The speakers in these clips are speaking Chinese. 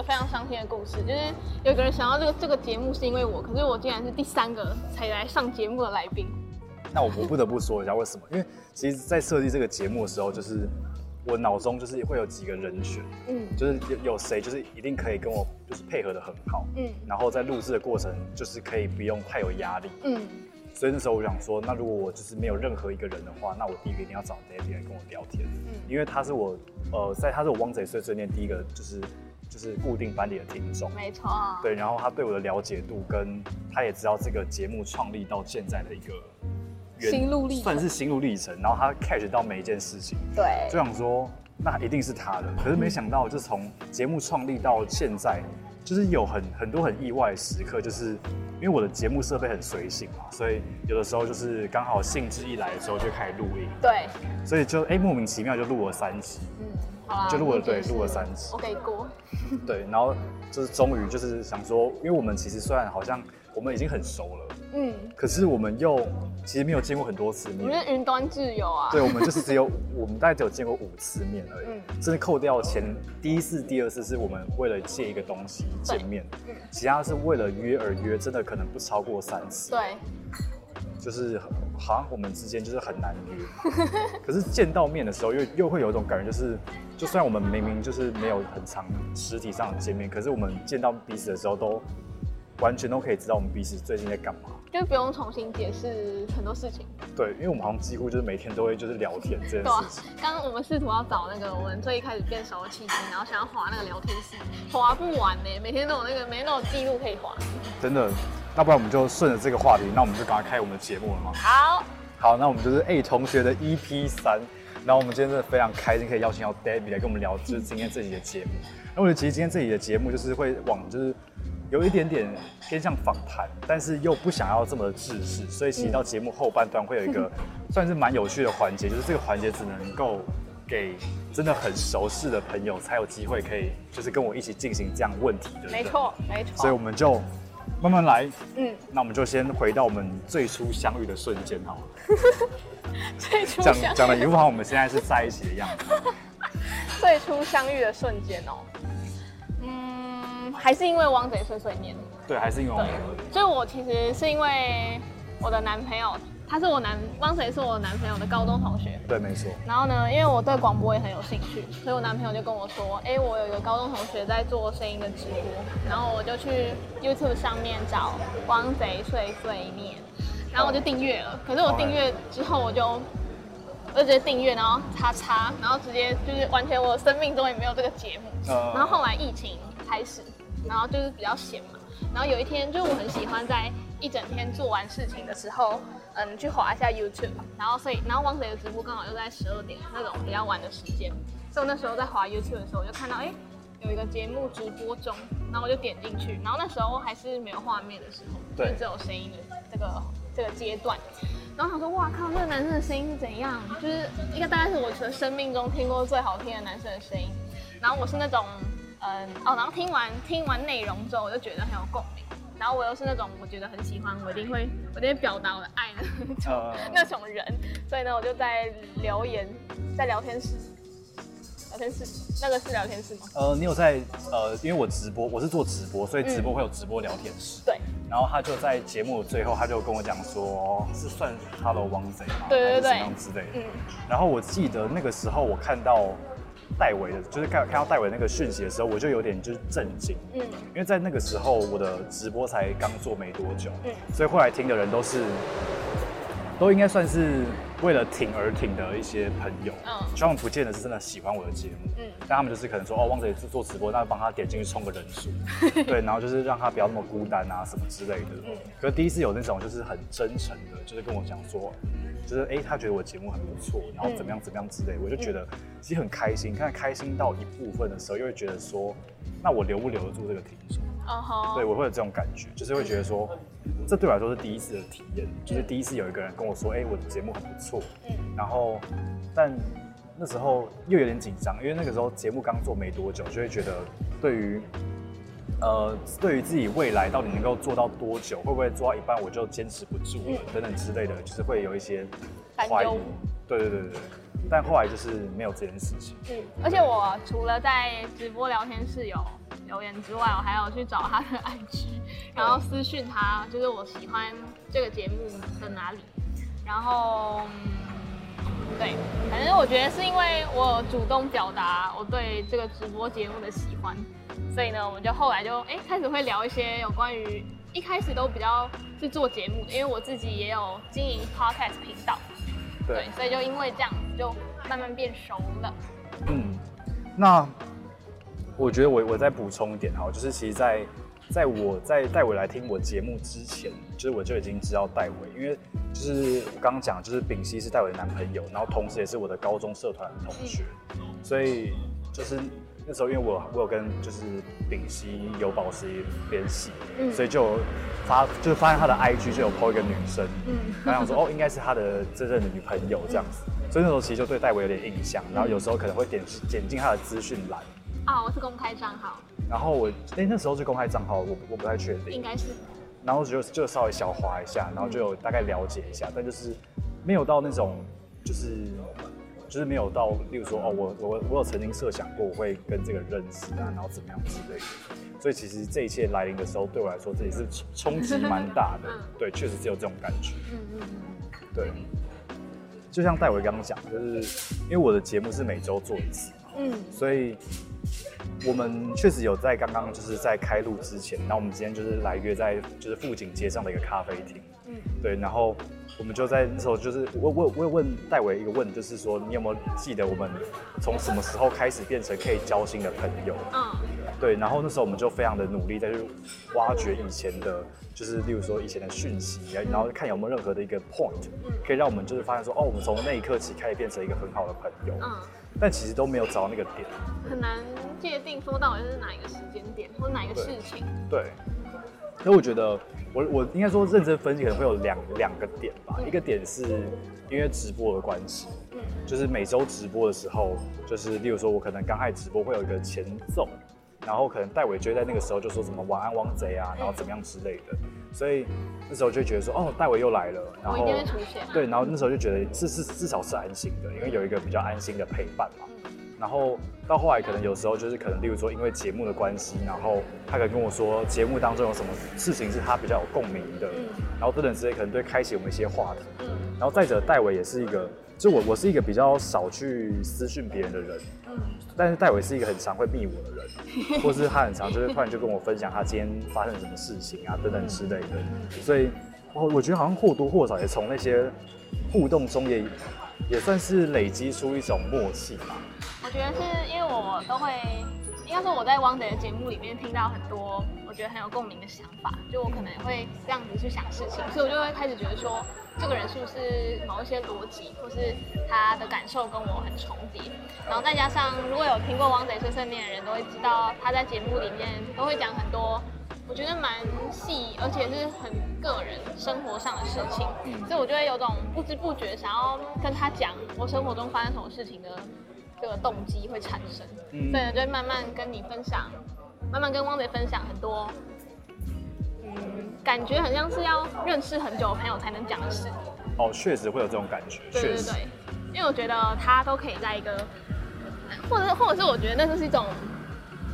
个非常伤心的故事，就是有个人想要这个这个节目是因为我，可是我竟然是第三个才来上节目的来宾。那我我不得不说一下为什么？因为其实，在设计这个节目的时候，就是我脑中就是会有几个人选，嗯，就是有有谁就是一定可以跟我就是配合的很好，嗯，然后在录制的过程就是可以不用太有压力，嗯。所以那时候我想说，那如果我就是没有任何一个人的话，那我第一个一定要找 Debbie 来跟我聊天，嗯，因为他是我，呃，在他是我汪贼碎碎念第一个就是就是固定班里的听众，没错，对，然后他对我的了解度跟他也知道这个节目创立到现在的一个心路历程，算是心路历程，然后他 catch 到每一件事情，对，就想说那一定是他的，可是没想到就从节目创立到现在。就是有很很多很意外的时刻，就是因为我的节目设备很随性嘛，所以有的时候就是刚好兴致一来的时候就开始录音。对。所以就哎、欸、莫名其妙就录了三集。嗯，好就录了对录了三集。我给过。对，然后就是终于就是想说，因为我们其实虽然好像我们已经很熟了。嗯，可是我们又其实没有见过很多次面。我们是云端挚友啊。对，我们就 是只有我们大概只有见过五次面而已。嗯，真的扣掉前第一次、第二次是我们为了借一个东西见面，嗯，其他是为了约而约，真的可能不超过三次。对，就是好像我们之间就是很难约。可是见到面的时候又又会有一种感觉，就是就算我们明明就是没有很长实体上的见面，可是我们见到彼此的时候都完全都可以知道我们彼此最近在干嘛。就不用重新解释很多事情。对，因为我们好像几乎就是每天都会就是聊天这件事情。刚刚、啊、我们试图要找那个我们最一开始变熟的契机，然后想要划那个聊天室，划不完呢，每天都有那个每天都有记录可以划。真的，那不然我们就顺着这个话题，那我们就赶快开我们的节目了吗？好。好，那我们就是 A 同学的 EP 三，然后我们今天真的非常开心，可以邀请到 Debbie 来跟我们聊，就是今天这集的节目。那我觉得其实今天这集的节目就是会往就是。有一点点偏向访谈，但是又不想要这么的制式，所以其实到节目后半段会有一个算是蛮有趣的环节，就是这个环节只能够给真的很熟识的朋友才有机会可以，就是跟我一起进行这样问题的。没错，没错。所以我们就慢慢来。嗯，那我们就先回到我们最初相遇的瞬间好了。最初相遇。讲讲的一副好像我们现在是在一起的样子。最初相遇的瞬间哦。嗯还是因为汪贼碎碎念，对，还是因为汪贼。所以，我其实是因为我的男朋友，他是我男汪贼，是我男朋友的高中同学。对，没错。然后呢，因为我对广播也很有兴趣，所以我男朋友就跟我说：“哎、欸，我有一个高中同学在做声音的直播。”然后我就去 YouTube 上面找汪贼碎碎念，然后我就订阅了。可是我订阅之后，我就我就直接订阅，然后叉叉，然后直接就是完全我生命中也没有这个节目。然后后来疫情开始。然后就是比较闲嘛，然后有一天，就我很喜欢在一整天做完事情的时候，嗯，去划一下 YouTube，然后所以，然后汪贼的直播刚好又在十二点那种比较晚的时间，所以我那时候在划 YouTube 的时候，我就看到哎，有一个节目直播中，然后我就点进去，然后那时候还是没有画面的时候，对，就只有声音的这个这个阶段，然后想说，哇靠，这个男生的声音是怎样？就是一个大概是我的生命中听过最好听的男生的声音，然后我是那种。嗯哦，然后听完听完内容之后，我就觉得很有共鸣。然后我又是那种我觉得很喜欢，我一定会我一定会表达我的爱的那种、呃、那种人。所以呢，我就在留言，在聊天室，聊天室那个是聊天室吗？呃，你有在呃，因为我直播，我是做直播，所以直播会有直播聊天室。嗯、对。然后他就在节目最后，他就跟我讲说，是算 Hello 汪贼吗？对对对。之类的。嗯。然后我记得那个时候我看到。戴维的，就是看看到戴维那个讯息的时候，我就有点就是震惊，嗯，因为在那个时候我的直播才刚做没多久，嗯，所以后来听的人都是，都应该算是为了挺而挺的一些朋友，嗯，他们不见得是真的喜欢我的节目，嗯，但他们就是可能说哦，汪贼是做直播，那帮他点进去充个人数，对，然后就是让他不要那么孤单啊什么之类的，嗯，可是第一次有那种就是很真诚的，就是跟我讲说。就是哎、欸，他觉得我节目很不错，然后怎么样怎么样之类，嗯、我就觉得其实很开心。看开心到一部分的时候，又会觉得说，那我留不留得住这个听众？哦、uh huh. 对，我会有这种感觉，就是会觉得说，这对我来说是第一次的体验，就是第一次有一个人跟我说，哎、欸，我的节目很不错。嗯。然后，但那时候又有点紧张，因为那个时候节目刚做没多久，就会觉得对于。呃，对于自己未来到底能够做到多久，会不会做到一半我就坚持不住了，嗯、等等之类的，就是会有一些怀疑。对对对对。但后来就是没有这件事情。嗯，而且我除了在直播聊天室有留言之外，我还有去找他的 IG，然后私讯他，就是我喜欢这个节目的哪里，然后。对，反正我觉得是因为我主动表达我对这个直播节目的喜欢，所以呢，我们就后来就哎开始会聊一些有关于一开始都比较是做节目的，因为我自己也有经营 podcast 频道，对，对，所以就因为这样子就慢慢变熟了。嗯，那我觉得我我再补充一点哈，就是其实在。在我在戴伟来听我节目之前，就是我就已经知道戴伟，因为就是我刚刚讲，就是丙烯是戴伟的男朋友，然后同时也是我的高中社团同学，所以就是那时候因为我我有跟就是丙烯有保持联系，嗯，所以就发就是发现他的 IG 就有 po 一个女生，嗯，然后想说哦应该是他的真正的女朋友这样子，所以那时候其实就对戴维有点印象，然后有时候可能会点点进他的资讯栏。啊，我是公开账号。然后我，哎，那时候是公开账号，我我不太确定。应该是。然后就就稍微小滑一下，然后就有大概了解一下，嗯、但就是没有到那种，就是就是没有到，例如说，哦，我我我有曾经设想过我会跟这个认识啊，然后怎么样之类的。所以其实这一切来临的时候，对我来说这也是冲击蛮大的。嗯、对，确实只有这种感觉。嗯嗯嗯。对。就像戴维刚刚讲，就是因为我的节目是每周做一次。嗯。所以。我们确实有在刚刚就是在开录之前，那我们今天就是来约在就是富锦街上的一个咖啡厅，嗯，对，然后我们就在那时候就是我我我有问戴维一个问，就是说你有没有记得我们从什么时候开始变成可以交心的朋友？嗯，对，然后那时候我们就非常的努力在去挖掘以前的，就是例如说以前的讯息，然后看有没有任何的一个 point，可以让我们就是发现说哦，我们从那一刻起开始变成一个很好的朋友，嗯。但其实都没有找到那个点，很难界定说到底是哪一个时间点或者哪一个事情。对，所以我觉得我我应该说认真分析可能会有两两个点吧。嗯、一个点是因为直播的关系，嗯，就是每周直播的时候，就是例如说我可能刚开始直播会有一个前奏，然后可能戴伟就在那个时候就说什么晚安汪贼啊，然后怎么样之类的，所以。那时候就觉得说，哦，戴伟又来了，然后。对，然后那时候就觉得是是至少是安心的，因为有一个比较安心的陪伴嘛。嗯、然后到后来可能有时候就是可能，例如说因为节目的关系，然后他可能跟我说节目当中有什么事情是他比较有共鸣的，嗯、然后等等之类，可能对开启我们一些话题。嗯、然后再者，戴维也是一个，就我我是一个比较少去私讯别人的人。但是戴伟是一个很常会密我的人，或是他很常就是突然就跟我分享他今天发生什么事情啊等等之类的，所以我我觉得好像或多或少也从那些互动中也也算是累积出一种默契吧。觉得是因为我都会，应该说我在汪贼的节目里面听到很多我觉得很有共鸣的想法，就我可能会这样子去想事情，所以我就会开始觉得说。这个人是不是某一些逻辑，或是他的感受跟我很重叠？然后再加上，如果有听过《汪贼碎碎念》的人，都会知道他在节目里面都会讲很多，我觉得蛮细，而且是很个人生活上的事情。所以我就会有种不知不觉想要跟他讲我生活中发生什么事情的个动机会产生。所以呢，就会慢慢跟你分享，慢慢跟汪贼分享很多。嗯感觉很像是要认识很久的朋友才能讲的事。哦，确实会有这种感觉。确实对，因为我觉得他都可以在一个，或者是或者是我觉得那就是一种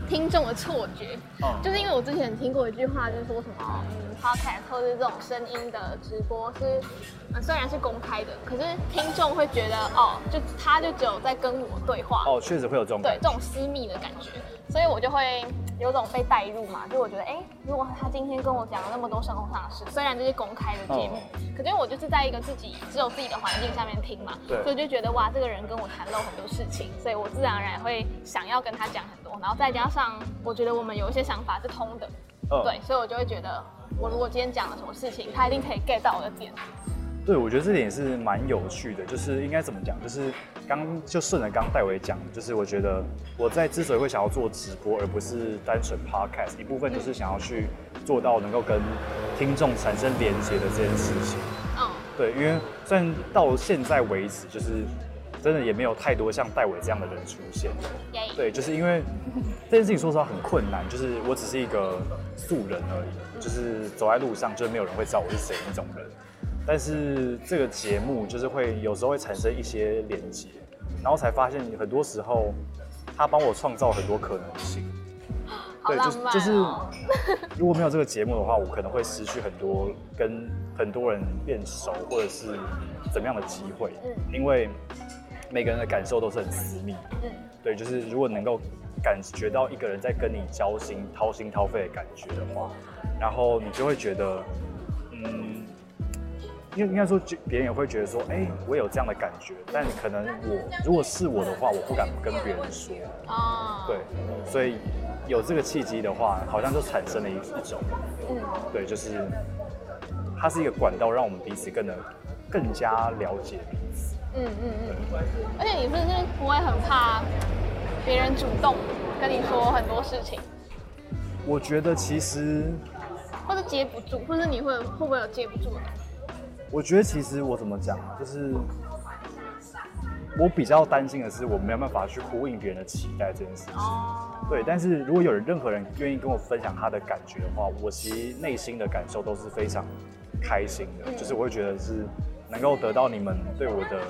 听众的错觉。哦。就是因为我之前听过一句话，就是说什么，嗯，Podcast 或者是这种声音的直播是，嗯，虽然是公开的，可是听众会觉得，哦，就他就只有在跟我对话。哦，确实会有这种对这种私密的感觉。所以我就会有种被带入嘛，就我觉得，哎、欸，如果他今天跟我讲了那么多生活上的事，虽然这是公开的节目，哦、可是我就是在一个自己只有自己的环境下面听嘛，对。所以就觉得哇，这个人跟我谈了很多事情，所以我自然而然会想要跟他讲很多，然后再加上我觉得我们有一些想法是通的，哦、对，所以我就会觉得，我如果今天讲了什么事情，他一定可以 get 到我的点。对，我觉得这点也是蛮有趣的，就是应该怎么讲，就是刚就顺着刚戴维讲，就是我觉得我在之所以会想要做直播，而不是单纯 podcast，一部分就是想要去做到能够跟听众产生连接的这件事情。嗯，对，因为虽然到现在为止，就是真的也没有太多像戴维这样的人出现。对，就是因为这件事情说实话很困难，就是我只是一个素人而已，就是走在路上就没有人会知道我是谁那种人。但是这个节目就是会有时候会产生一些连接，然后才发现很多时候他帮我创造很多可能性。对，就是就是，如果没有这个节目的话，我可能会失去很多跟很多人变熟或者是怎么样的机会。嗯，因为每个人的感受都是很私密。嗯，对，就是如果能够感觉到一个人在跟你交心、掏心掏肺的感觉的话，然后你就会觉得，嗯，应应该说，别人也会觉得说，哎、欸，我有这样的感觉，但可能我如果是我的话，我不敢跟别人说。哦，对，所以。有这个契机的话，好像就产生了一一种，嗯，对，就是它是一个管道，让我们彼此更能更加了解彼此。嗯嗯嗯。而且你是不是不会很怕别人主动跟你说很多事情？我觉得其实，或者接不住，或者你会会不会有接不住的？我觉得其实我怎么讲啊，就是我比较担心的是，我没有办法去呼应别人的期待这件事情。哦对，但是如果有人任何人愿意跟我分享他的感觉的话，我其实内心的感受都是非常开心的，嗯、就是我会觉得是能够得到你们对我的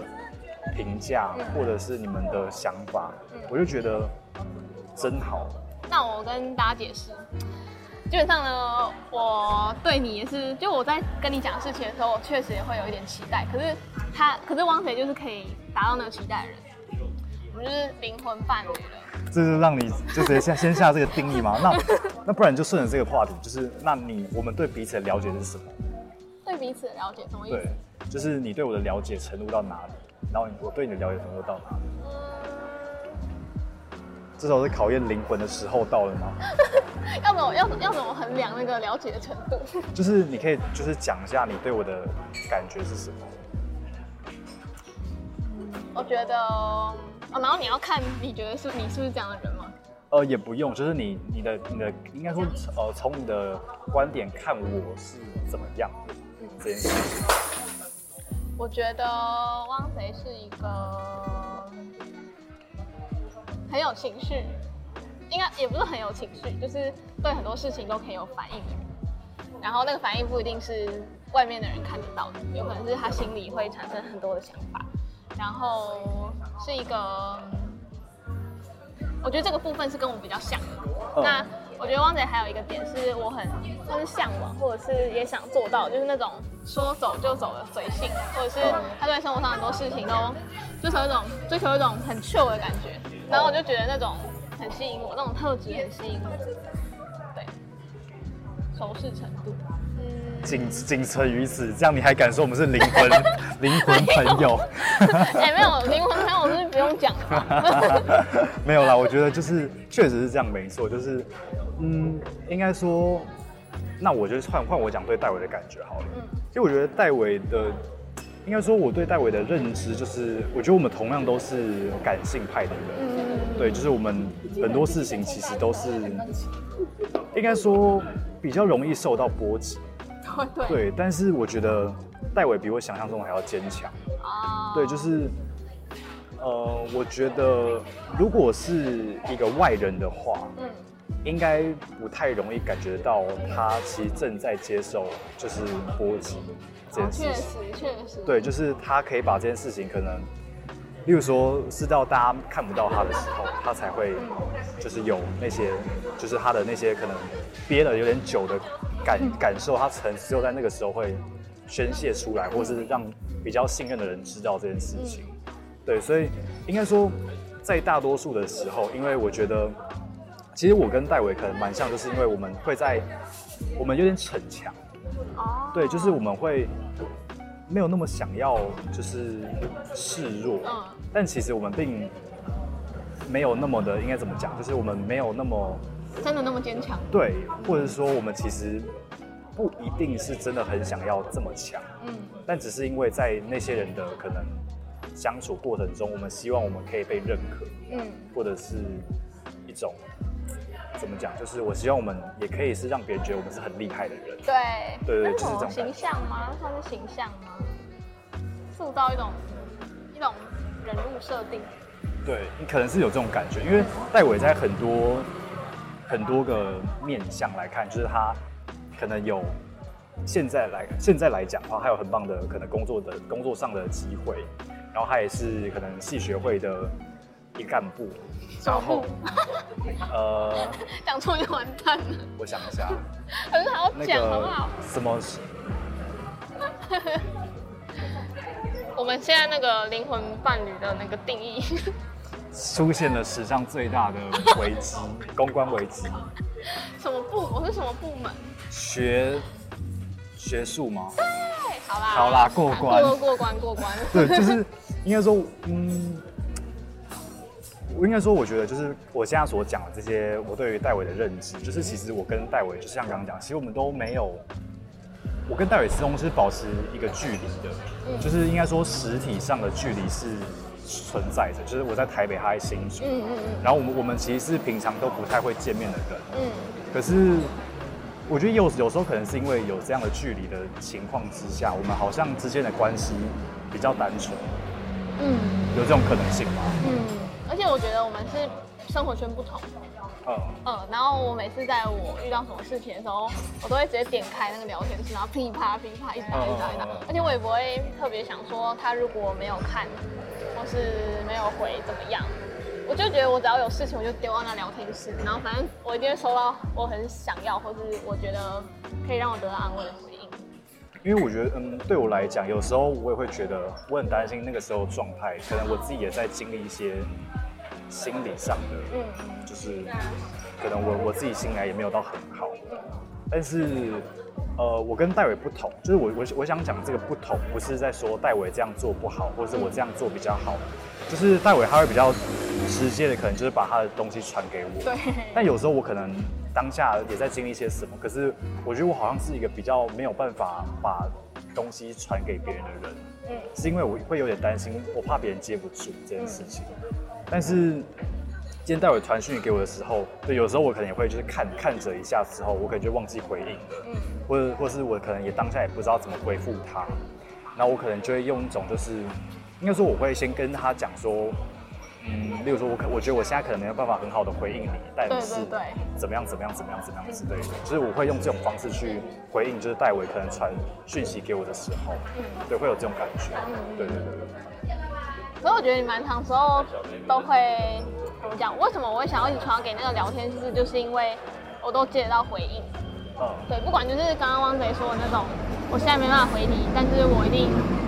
评价，嗯、或者是你们的想法，嗯、我就觉得真好。那我跟大家解释，基本上呢，我对你也是，就我在跟你讲事情的时候，我确实也会有一点期待。可是他，可是汪贼就是可以达到那个期待的人，我们就是灵魂伴侣了。这是让你就直接先先下这个定义吗？那 那不然你就顺着这个话题，就是那你我们对彼此的了解是什么？对彼此的了解什么意思？对，就是你对我的了解程度到哪里，然后我对你的了解程度到哪里？嗯，这时候是考验灵魂的时候到了吗？要怎么要要怎么衡量那个了解的程度？就是你可以就是讲一下你对我的感觉是什么？我觉得。哦，然后你要看，你觉得是你是不是这样的人吗？呃，也不用，就是你你的你的应该说，呃，从你的观点看我是怎么样的这件事情。我觉得汪贼是一个很有情绪，应该也不是很有情绪，就是对很多事情都可以有反应。然后那个反应不一定是外面的人看得到的，有可能是他心里会产生很多的想法。然后是一个，我觉得这个部分是跟我比较像的。那我觉得汪仔还有一个点是我很就是向往，或者是也想做到，就是那种说走就走的随性，或者是他对生活上很多事情都追求一种追求一种很 chill 的感觉。然后我就觉得那种很吸引我，那种特质很吸引我。对，熟识程度。仅仅存于此，这样你还敢说我们是灵魂 灵魂朋友？哎、欸，没有灵魂朋友是不用讲的。没有啦，我觉得就是确实是这样，没错，就是嗯，应该说，那我就换换我讲对戴维的感觉好了。嗯，其实我觉得戴维的，应该说我对戴维的认知就是，我觉得我们同样都是感性派的人。嗯，对，就是我们很多事情其实都是，应该说比较容易受到波及。对，对，但是我觉得戴伟比我想象中还要坚强。啊，对，就是，呃，我觉得如果是一个外人的话，嗯，应该不太容易感觉到他其实正在接受就是波及这件事情。确实，确实。对，就是他可以把这件事情可能，例如说是到大家看不到他的时候，他才会就是有那些，就是他的那些可能憋了有点久的。感感受，他曾只有在那个时候会宣泄出来，或是让比较信任的人知道这件事情。对，所以应该说，在大多数的时候，因为我觉得，其实我跟戴维可能蛮像，就是因为我们会在，我们有点逞强。哦。对，就是我们会没有那么想要，就是示弱。嗯。但其实我们并没有那么的，应该怎么讲？就是我们没有那么。真的那么坚强？对，或者说我们其实不一定是真的很想要这么强，嗯，但只是因为在那些人的可能相处过程中，我们希望我们可以被认可，嗯，或者是一种怎么讲，就是我希望我们也可以是让别人觉得我们是很厉害的人，对，对对，就是这种形象吗？算是形象吗？塑造一种一种人物设定，对，你可能是有这种感觉，因为戴伟在很多。很多个面向来看，就是他可能有现在来现在来讲的话，还有很棒的可能工作的工作上的机会，然后他也是可能系学会的一干部，然后呃，讲错就完蛋了。我想一下，很好讲，那个很好。什么？我们现在那个灵魂伴侣的那个定义，出现了史上最大的危机，公关危机。什么部？我是什么部门？学学术吗？对，好啦，好啦，过关，过过关，过关。对，就是应该说，嗯，我应该说，我觉得就是我现在所讲的这些，我对于戴维的认知，就是其实我跟戴维，就像刚刚讲，其实我们都没有。我跟戴维始终是保持一个距离的，嗯、就是应该说实体上的距离是存在的，就是我在台北，他在新竹，嗯嗯嗯，然后我们我们其实是平常都不太会见面的人，嗯，可是我觉得有有时候可能是因为有这样的距离的情况之下，我们好像之间的关系比较单纯，嗯，有这种可能性吗？嗯，而且我觉得我们是生活圈不同。嗯嗯，然后我每次在我遇到什么事情的时候，我都会直接点开那个聊天室，然后噼啪噼啪一打一打一打，而且我也不会特别想说他如果没有看或是没有回怎么样，我就觉得我只要有事情我就丢到那聊天室，然后反正我一定会收到我很想要或是我觉得可以让我得到安慰的。因为我觉得，嗯，对我来讲，有时候我也会觉得我很担心那个时候状态，可能我自己也在经历一些。心理上的，嗯，就是可能我我自己心里也没有到很好，但是，呃，我跟戴伟不同，就是我我我想讲这个不同，不是在说戴伟这样做不好，或者是我这样做比较好，就是戴伟他会比较直接的，可能就是把他的东西传给我，对。但有时候我可能当下也在经历些什么，可是我觉得我好像是一个比较没有办法把东西传给别人的人，嗯，是因为我会有点担心，我怕别人接不住这件事情。但是今天戴维传讯给我的时候，对，有时候我可能也会就是看看着一下之后，我可能就忘记回应了，嗯，或者或是我可能也当下也不知道怎么回复他，那我可能就会用一种就是，应该说我会先跟他讲说，嗯，例如说我可我觉得我现在可能没有办法很好的回应你，但是怎么样怎么样怎么样怎么样之类的，就是我会用这种方式去回应，就是戴维可能传讯息给我的时候，嗯，对，会有这种感觉，对对对对。所以我觉得你蛮长时候都会怎么讲？为什么我会想要一直传给那个聊天室？就是因为我都接得到回应。嗯。对，不管就是刚刚汪贼说的那种，我现在没办法回你，但是我一定，你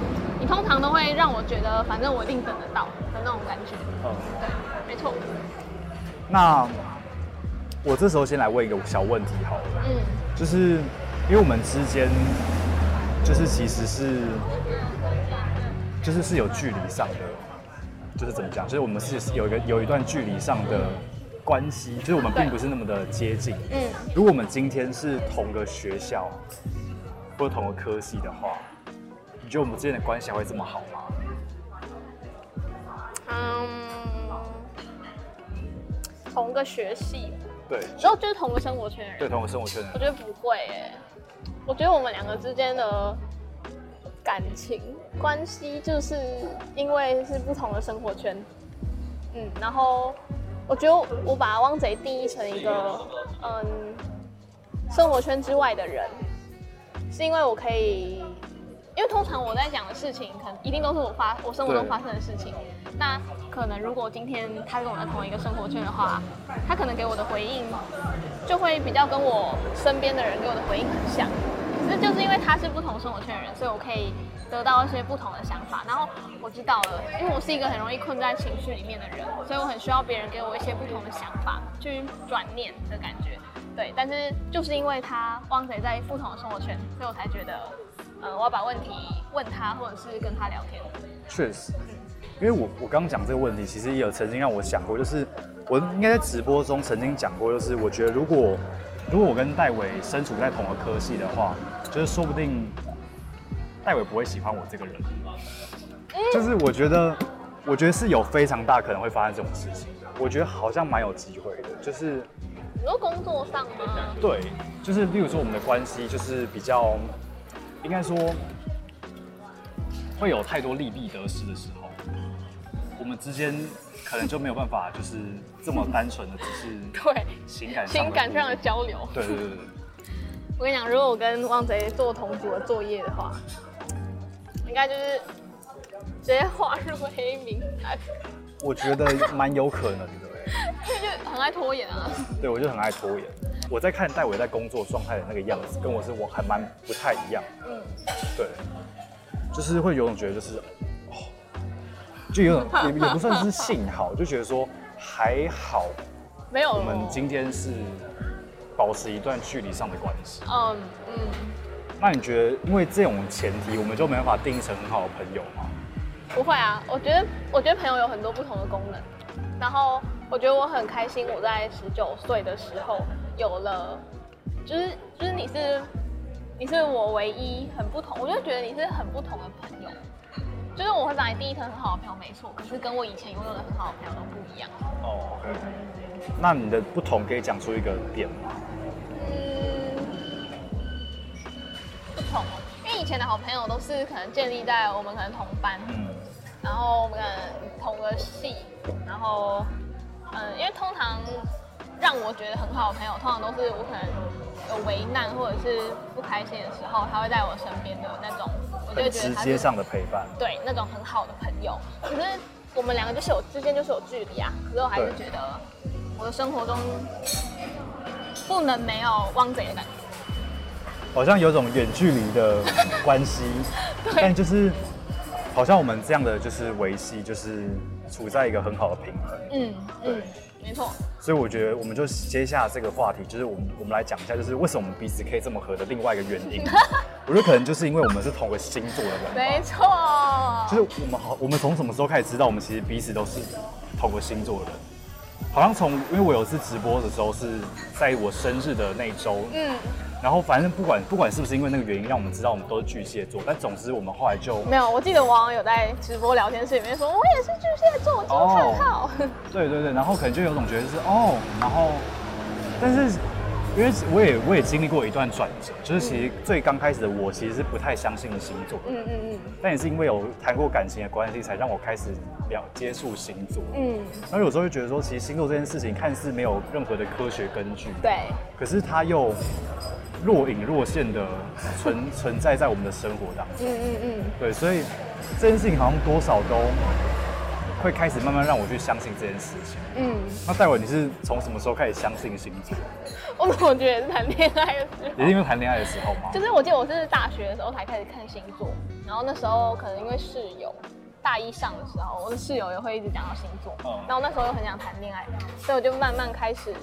通常都会让我觉得，反正我一定等得到的那种感觉。嗯。对，没错。那我这时候先来问一个小问题好了。嗯。就是因为我们之间，就是其实是。就是是有距离上的，就是怎么讲？就是我们是有一个有一段距离上的关系，就是我们并不是那么的接近。嗯。如果我们今天是同个学校或者同个科系的话，你觉得我们之间的关系还会这么好吗？嗯，同个学系。对。然后就是同个生活圈的人。对，同个生活圈的人。我觉得不会诶，我觉得我们两个之间的。感情关系就是因为是不同的生活圈，嗯，然后我觉得我把汪贼定义成一个嗯生活圈之外的人，是因为我可以，因为通常我在讲的事情，可能一定都是我发我生活中发生的事情。那可能如果今天他跟我在同一个生活圈的话，他可能给我的回应就会比较跟我身边的人给我的回应很像。那就是因为他是不同生活圈的人，所以我可以得到一些不同的想法。然后我知道了，因为我是一个很容易困在情绪里面的人，所以我很需要别人给我一些不同的想法去转念的感觉。对，但是就是因为他汪贼在不同的生活圈，所以我才觉得，呃，我要把问题问他，或者是跟他聊天。确实，因为我我刚讲这个问题，其实也有曾经让我想过，就是我应该在直播中曾经讲过，就是我觉得如果如果我跟戴伟身处在同个科系的话。就是说不定戴伟不会喜欢我这个人，就是我觉得，我觉得是有非常大可能会发生这种事情的。我觉得好像蛮有机会的，就是你说工作上吗？对，就是例如说我们的关系就是比较，应该说会有太多利弊得失的时候，我们之间可能就没有办法就是这么单纯的只是 对情感情感上的交流。对对对对。我跟你讲，如果我跟汪贼做同组的作业的话，应该就是直接划入黑名单。我觉得蛮有可能的，因为就很爱拖延啊。对，我就很爱拖延。我在看戴维在工作状态的那个样子，跟我是我还蛮不太一样。嗯，对，就是会有种觉得就是，哦，就有种也也不算是幸好，就觉得说还好，没有，我们今天是保持一段距离上的关系。嗯嗯。那你觉得，因为这种前提，我们就没办法定义成很好的朋友吗？不会啊，我觉得，我觉得朋友有很多不同的功能。然后，我觉得我很开心，我在十九岁的时候有了，就是就是你是你是我唯一很不同，我就觉得你是很不同的朋友。就是我会把你第一层很好的朋友，没错。可是跟我以前拥有的很好的朋友都不一样。哦。那你的不同可以讲出一个点吗？嗯，不同因为以前的好朋友都是可能建立在我们可能同班，嗯，然后我们可能同个系，然后，嗯，因为通常让我觉得很好的朋友，通常都是我可能有危难或者是不开心的时候，他会在我身边的那种，我就觉得直接上的陪伴，对，那种很好的朋友。可是我们两个就是有之间就是有距离啊，可是我还是觉得我的生活中不能没有汪贼的感觉。好像有种远距离的关系，对 但就是好像我们这样的就是维系，就是处在一个很好的平衡。嗯，对，嗯、没错。所以我觉得我们就接下这个话题，就是我们我们来讲一下，就是为什么我们彼此可以这么合的另外一个原因。我觉得可能就是因为我们是同个星座的人。没错。就是我们好，我们从什么时候开始知道我们其实彼此都是同个星座的人？好像从因为我有次直播的时候是在我生日的那一周。嗯。然后反正不管不管是不是因为那个原因，让我们知道我们都是巨蟹座，但总之我们后来就没有。我记得网友有在直播聊天室里面说，我也是巨蟹座，我惊叹号。对对对，然后可能就有种觉得是哦，然后，但是因为我也我也经历过一段转折，就是其实最刚开始的我其实是不太相信星座的，嗯嗯嗯，但也是因为有谈过感情的关系，才让我开始了接触星座，嗯，然后有时候就觉得说，其实星座这件事情看似没有任何的科学根据，对，可是它又。若隐若现的存 存在在我们的生活当中，嗯嗯嗯，对，所以这件事情好像多少都会开始慢慢让我去相信这件事情。嗯，那戴伟，你是从什么时候开始相信星座？我怎么觉得是谈恋爱的时候？也是因为谈恋爱的时候吗？就是我记得我是大学的时候才开始看星座，然后那时候可能因为室友大一上的时候，我的室友也会一直讲到星座，嗯，然后那时候又很想谈恋爱，所以我就慢慢开始。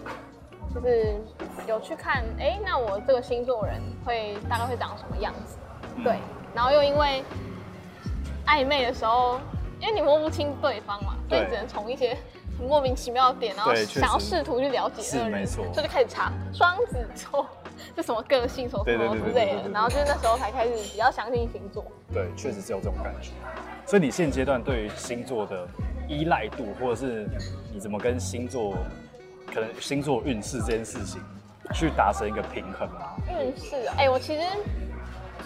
就是有去看，哎、欸，那我这个星座人会大概会长什么样子？嗯、对，然后又因为暧昧的时候，因为你摸不清对方嘛，所以只能从一些很莫名其妙的点，然后想要试图去了解那个人，所以就开始查双子座是什么个性，什么什么之类的，然后就是那时候才开始比较相信星座。对，确实是有这种感觉。所以你现阶段对于星座的依赖度，或者是你怎么跟星座？可能星座运势这件事情，去达成一个平衡啊？运势，哎，我其实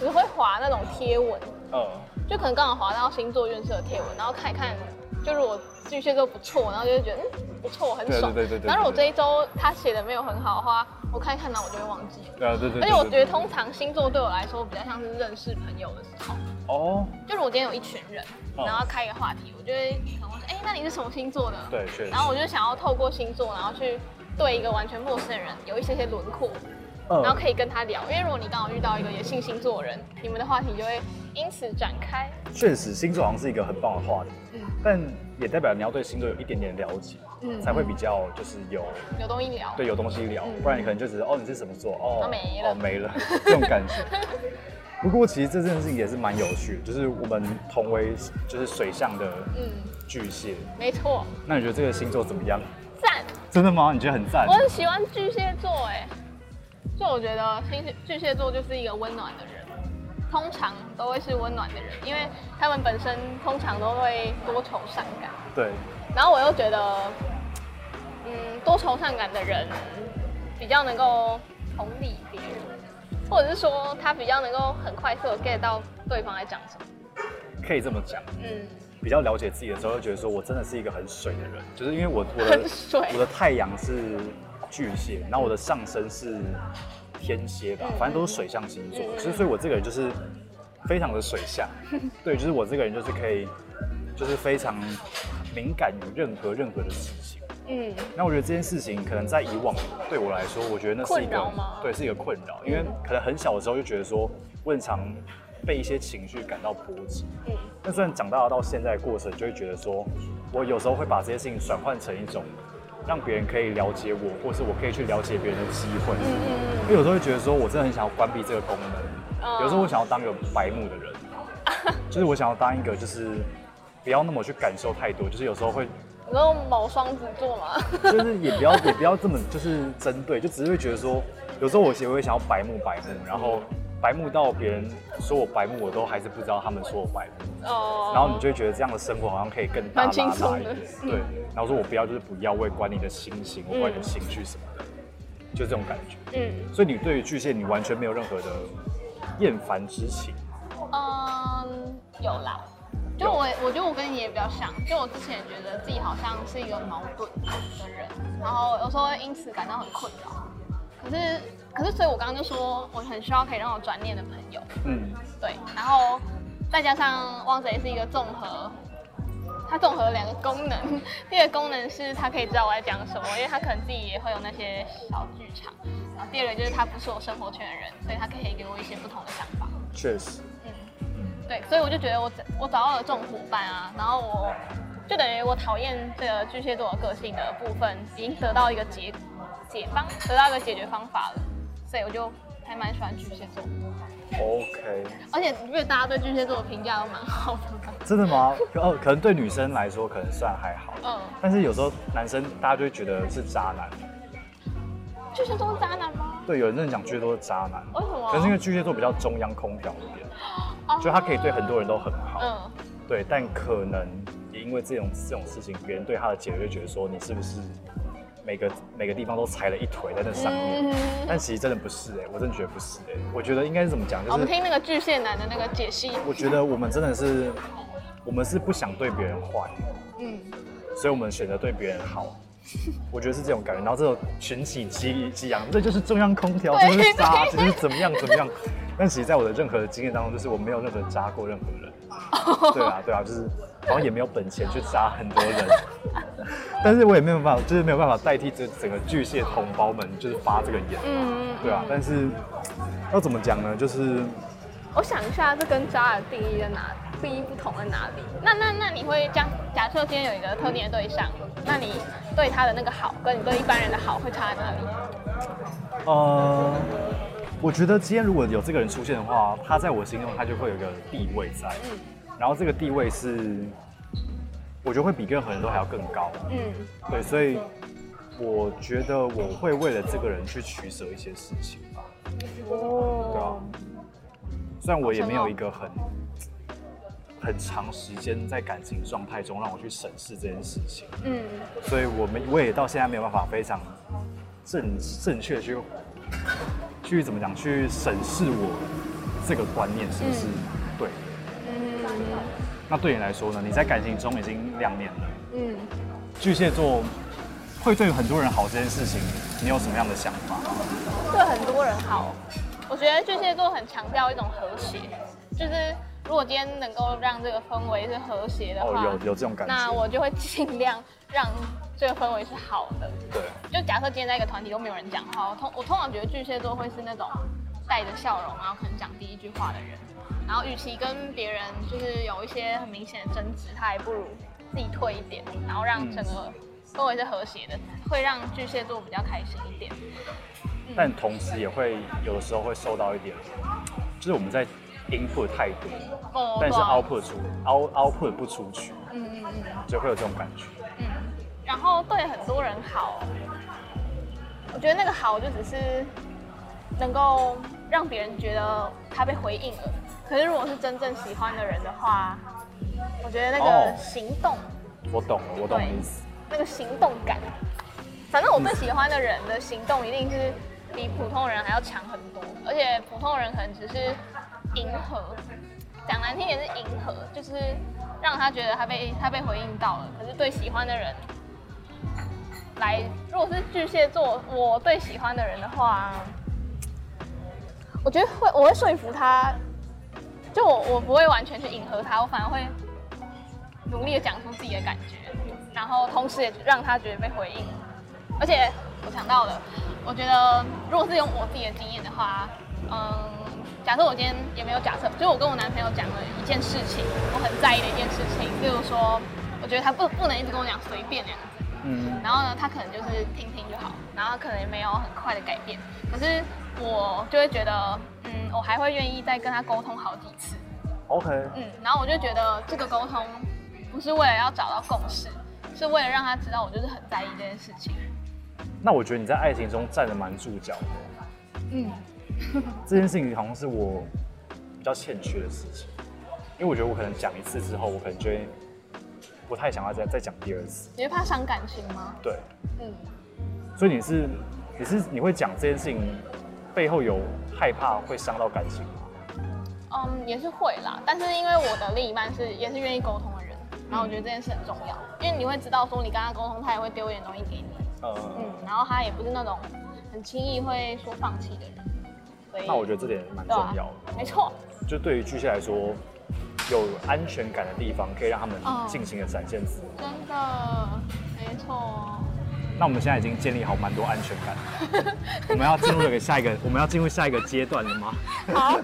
只会划那种贴文，嗯，就可能刚好滑到星座运势的贴文，然后看一看，就如果巨蟹座不错，然后就会觉得嗯不错，很爽。对对对对。然后如果这一周他写的没有很好的话，我看一看，然后我就会忘记。对对对。而且我觉得通常星座对我来说比较像是认识朋友的时候。哦。就是我今天有一群人，然后开一个话题，我就会可能说。哎，那你是什么星座的？对。然后我就想要透过星座，然后去对一个完全陌生的人有一些些轮廓，嗯、然后可以跟他聊。因为如果你刚好遇到一个也信星座的人，你们的话题就会因此展开。确实，星座好像是一个很棒的话题，嗯，但也代表你要对星座有一点点了解，嗯，才会比较就是有有东西聊，对，有东西聊，嗯、不然你可能就只是哦，你是什么座？哦，没了，哦，没了，这种感觉。不过其实这件事情也是蛮有趣的，就是我们同为就是水象的巨蟹，嗯、没错。那你觉得这个星座怎么样？赞赞！真的吗？你觉得很赞？我很喜欢巨蟹座，哎，就我觉得星巨蟹座就是一个温暖的人，通常都会是温暖的人，因为他们本身通常都会多愁善感。对。然后我又觉得，嗯，多愁善感的人比较能够同理别人。或者是说他比较能够很快速的 get 到对方在讲什么，可以这么讲，嗯，比较了解自己的时候，会觉得说我真的是一个很水的人，就是因为我我的 水我的太阳是巨蟹，然后我的上升是天蝎吧，反正都是水象星座，其实、嗯、所以我这个人就是非常的水象，对，就是我这个人就是可以就是非常敏感于任何任何的事情。嗯，那我觉得这件事情可能在以往对我来说，我觉得那是一个对，是一个困扰，因为可能很小的时候就觉得说，我很常被一些情绪感到波及。嗯，那虽然长大到现在的过程，就会觉得说，我有时候会把这些事情转换成一种让别人可以了解我，或是我可以去了解别人的机会。嗯嗯嗯。因为有时候会觉得说，我真的很想要关闭这个功能。嗯。有时候我想要当个白目的人，就是我想要当一个就是不要那么去感受太多，就是有时候会。你说某双子座吗？就是也不要 也不要这么就是针对，就只是会觉得说，有时候我也会想要白目白目，然后白目到别人说我白目，我都还是不知道他们说我白目。哦。然后你就会觉得这样的生活好像可以更大拉拉一点。对。然后说我不要就是不要，我也管你的心情，我管你的情绪什么的，就这种感觉。嗯。所以你对于巨蟹，你完全没有任何的厌烦之情。嗯，有啦。就我，我觉得我跟你也比较像。就我之前觉得自己好像是一个矛盾的人，然后有时候会因此感到很困扰。可是，可是，所以我刚刚就说，我很需要可以让我转念的朋友。嗯，对。然后再加上汪贼是一个综合，他综合了两个功能。第一个功能是他可以知道我在讲什么，因为他可能自己也会有那些小剧场。然后第二个就是他不是我生活圈的人，所以他可以给我一些不同的想法。确实。嗯对，所以我就觉得我我找到了这种伙伴啊，然后我就等于我讨厌这个巨蟹座的个性的部分已经得到一个解解方，得到一个解决方法了，所以我就还蛮喜欢巨蟹座。OK。而且因为大家对巨蟹座的评价都蛮好的。真的吗？哦，可能对女生来说可能算还好。嗯。但是有时候男生大家就会觉得是渣男。巨蟹座是渣男吗？对，有人真的讲巨蟹座是渣男。为什么？可是因为巨蟹座比较中央空调一点。就他可以对很多人都很好，嗯，对，但可能也因为这种这种事情，别人对他的解读就觉得说，你是不是每个每个地方都踩了一腿在那上面？嗯、但其实真的不是哎、欸，我真的觉得不是哎、欸，我觉得应该是怎么讲？就是我们听那个巨蟹男的那个解析。我觉得我们真的是，我们是不想对别人坏，嗯，所以我们选择对别人好。我觉得是这种感觉，然后这种群起激激昂，这就是中央空调，这就是渣，这就是怎么样怎么样。但其实，在我的任何的经验当中，就是我没有任何渣过任何人。对啊，对啊，就是好像也没有本钱去渣很多人。但是我也没有办法，就是没有办法代替这整个巨蟹同胞们，就是发这个言。嗯，对啊。但是要怎么讲呢？就是我想一下，这跟渣的定义在哪里？不一不同在哪里？那那那你会这样？假设今天有一个特定的对象，那你对他的那个好，跟你对一般人的好会差在哪里？呃，我觉得今天如果有这个人出现的话，他在我心中他就会有一个地位在，嗯，然后这个地位是，我觉得会比任何人都还要更高，嗯，对，所以我觉得我会为了这个人去取舍一些事情吧，哦，对啊，虽然我也没有一个很。很长时间在感情状态中让我去审视这件事情，嗯，所以我们我也到现在没有办法非常正正确去去怎么讲去审视我这个观念是不是？对，嗯，那对你来说呢？你在感情中已经两年了，嗯，巨蟹座会对很多人好这件事情，你有什么样的想法？对很多人好，我觉得巨蟹座很强调一种和谐，就是。如果今天能够让这个氛围是和谐的话，哦，有有这种感觉，那我就会尽量让这个氛围是好的。对，就假设今天在一个团体都没有人讲话，我通我通常觉得巨蟹座会是那种带着笑容，然后可能讲第一句话的人。然后，与其跟别人就是有一些很明显的争执，他还不如自己退一点，然后让整个氛围是和谐的，会让巨蟹座比较开心一点。但同时也会有的时候会受到一点，就是我们在。Input 太多，哦、但是 output 出 out output 不出去，嗯嗯嗯，就会有这种感觉。嗯，然后对很多人好，我觉得那个好就只是能够让别人觉得他被回应了。可是如果是真正喜欢的人的话，我觉得那个行动，哦、我懂了，我懂意思。那个行动感，反正我最喜欢的人的行动一定是比普通人还要强很多，而且普通人可能只是。迎合，讲难听点是迎合，就是让他觉得他被他被回应到了。可是对喜欢的人来，如果是巨蟹座，我对喜欢的人的话，我觉得会我会说服他，就我我不会完全去迎合他，我反而会努力的讲出自己的感觉，然后同时也让他觉得被回应。而且我想到了，我觉得如果是用我自己的经验的话，嗯，假设我今天也没有假设，就是我跟我男朋友讲了一件事情，我很在意的一件事情，例如说，我觉得他不不能一直跟我讲随便两个字，嗯，然后呢，他可能就是听听就好，然后可能也没有很快的改变，可是我就会觉得，嗯，我还会愿意再跟他沟通好几次。OK，嗯，然后我就觉得这个沟通不是为了要找到共识，是为了让他知道我就是很在意这件事情。那我觉得你在爱情中站得蛮住脚的。嗯，这件事情好像是我比较欠缺的事情，因为我觉得我可能讲一次之后，我可能就会不太想要再再讲第二次。你会怕伤感情吗？对，嗯，所以你是你是你会讲这件事情背后有害怕会伤到感情吗？嗯，也是会啦，但是因为我的另一半是也是愿意沟通的人，然后我觉得这件事很重要，因为你会知道说你跟他沟通，他也会丢一点东西给你，嗯，嗯，然后他也不是那种很轻易会说放弃的人，那我觉得这点蛮重要的，啊、没错，就对于巨蟹来说，有安全感的地方可以让他们尽情的展现自我，真的，没错。那我们现在已经建立好蛮多安全感了，我们要进入这个下一个，我们要进入下一个阶段了吗？好。